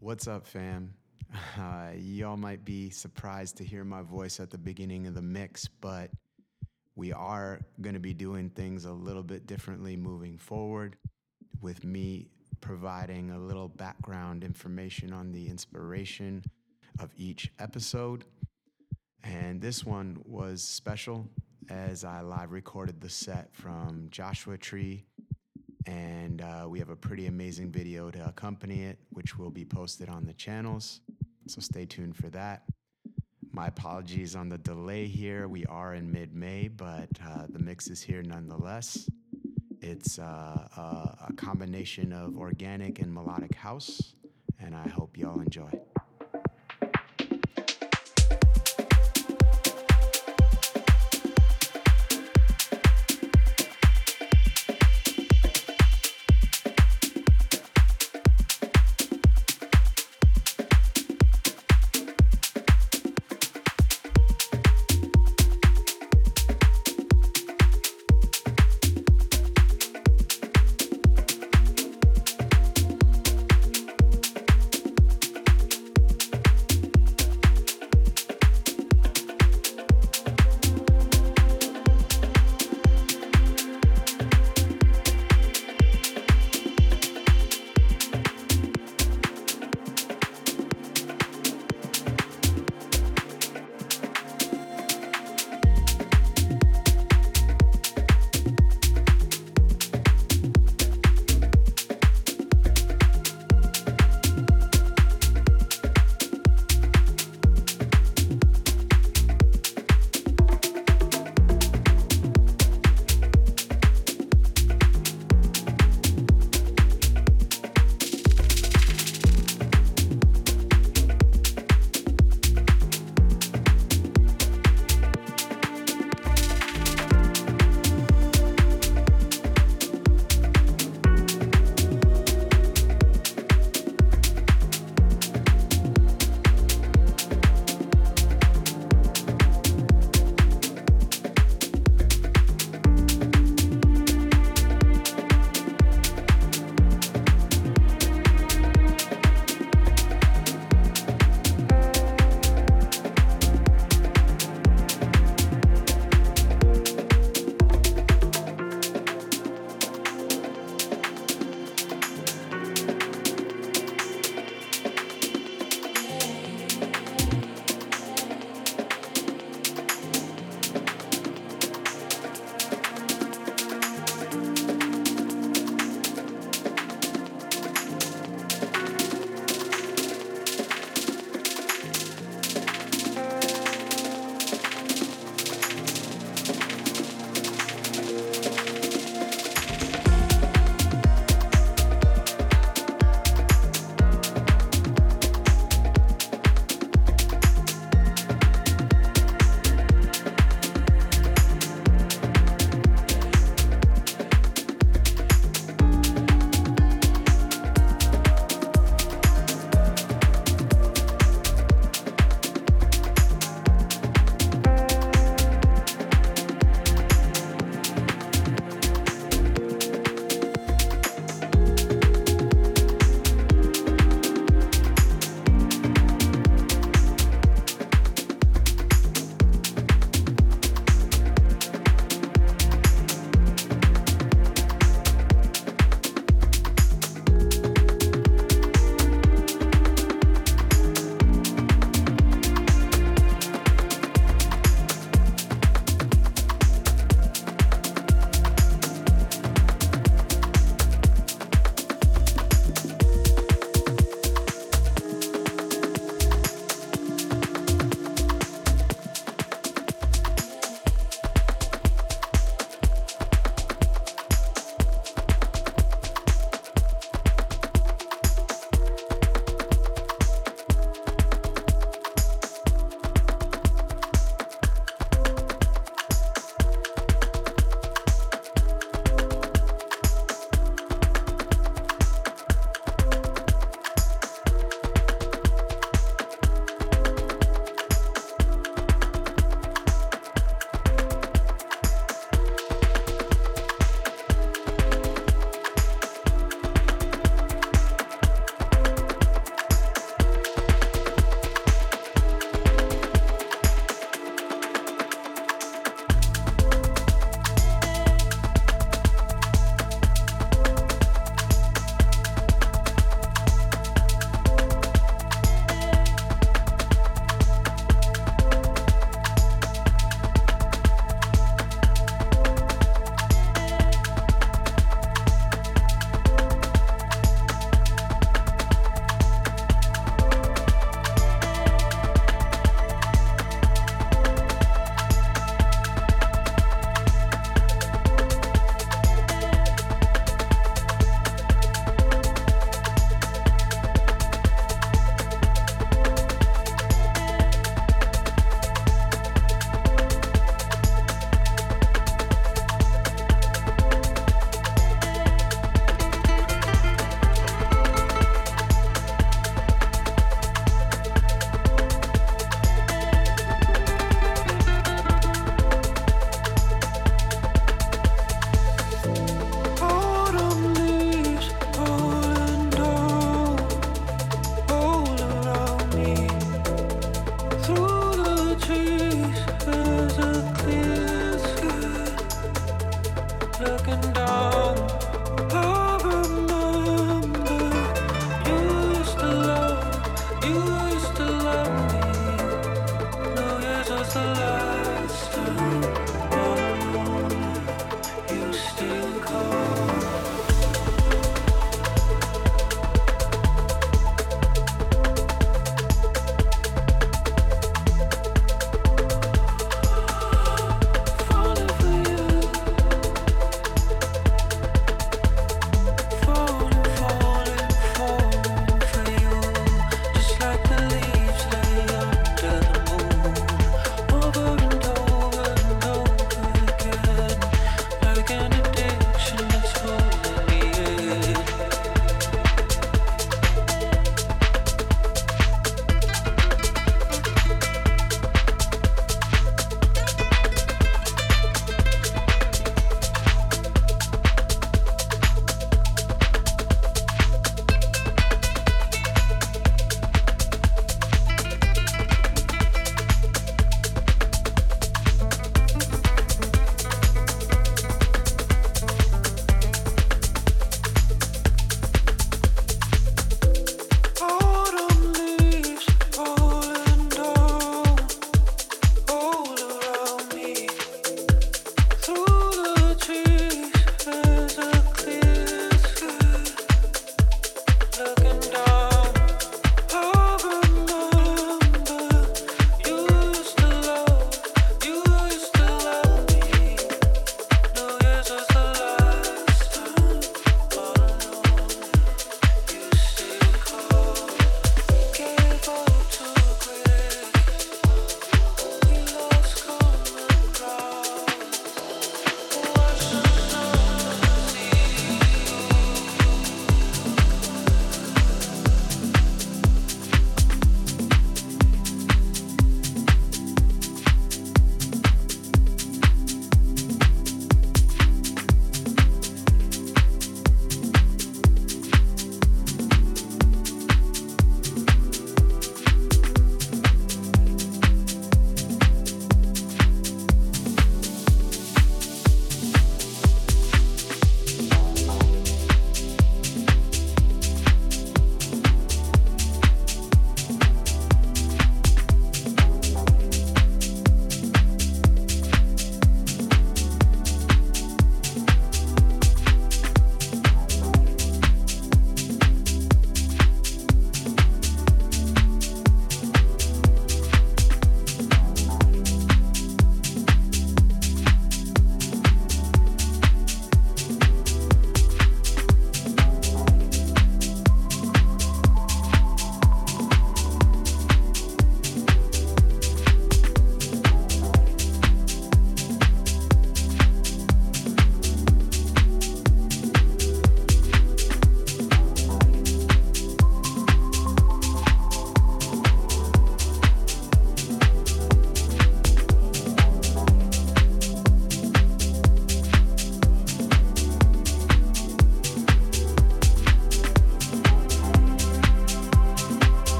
What's up, fam? Uh, y'all might be surprised to hear my voice at the beginning of the mix, but we are going to be doing things a little bit differently moving forward, with me providing a little background information on the inspiration of each episode. And this one was special as I live recorded the set from Joshua Tree and uh, we have a pretty amazing video to accompany it, which will be posted on the channels. So stay tuned for that. My apologies on the delay here. We are in mid May, but uh, the mix is here nonetheless. It's uh, a, a combination of organic and melodic house, and I hope y'all enjoy.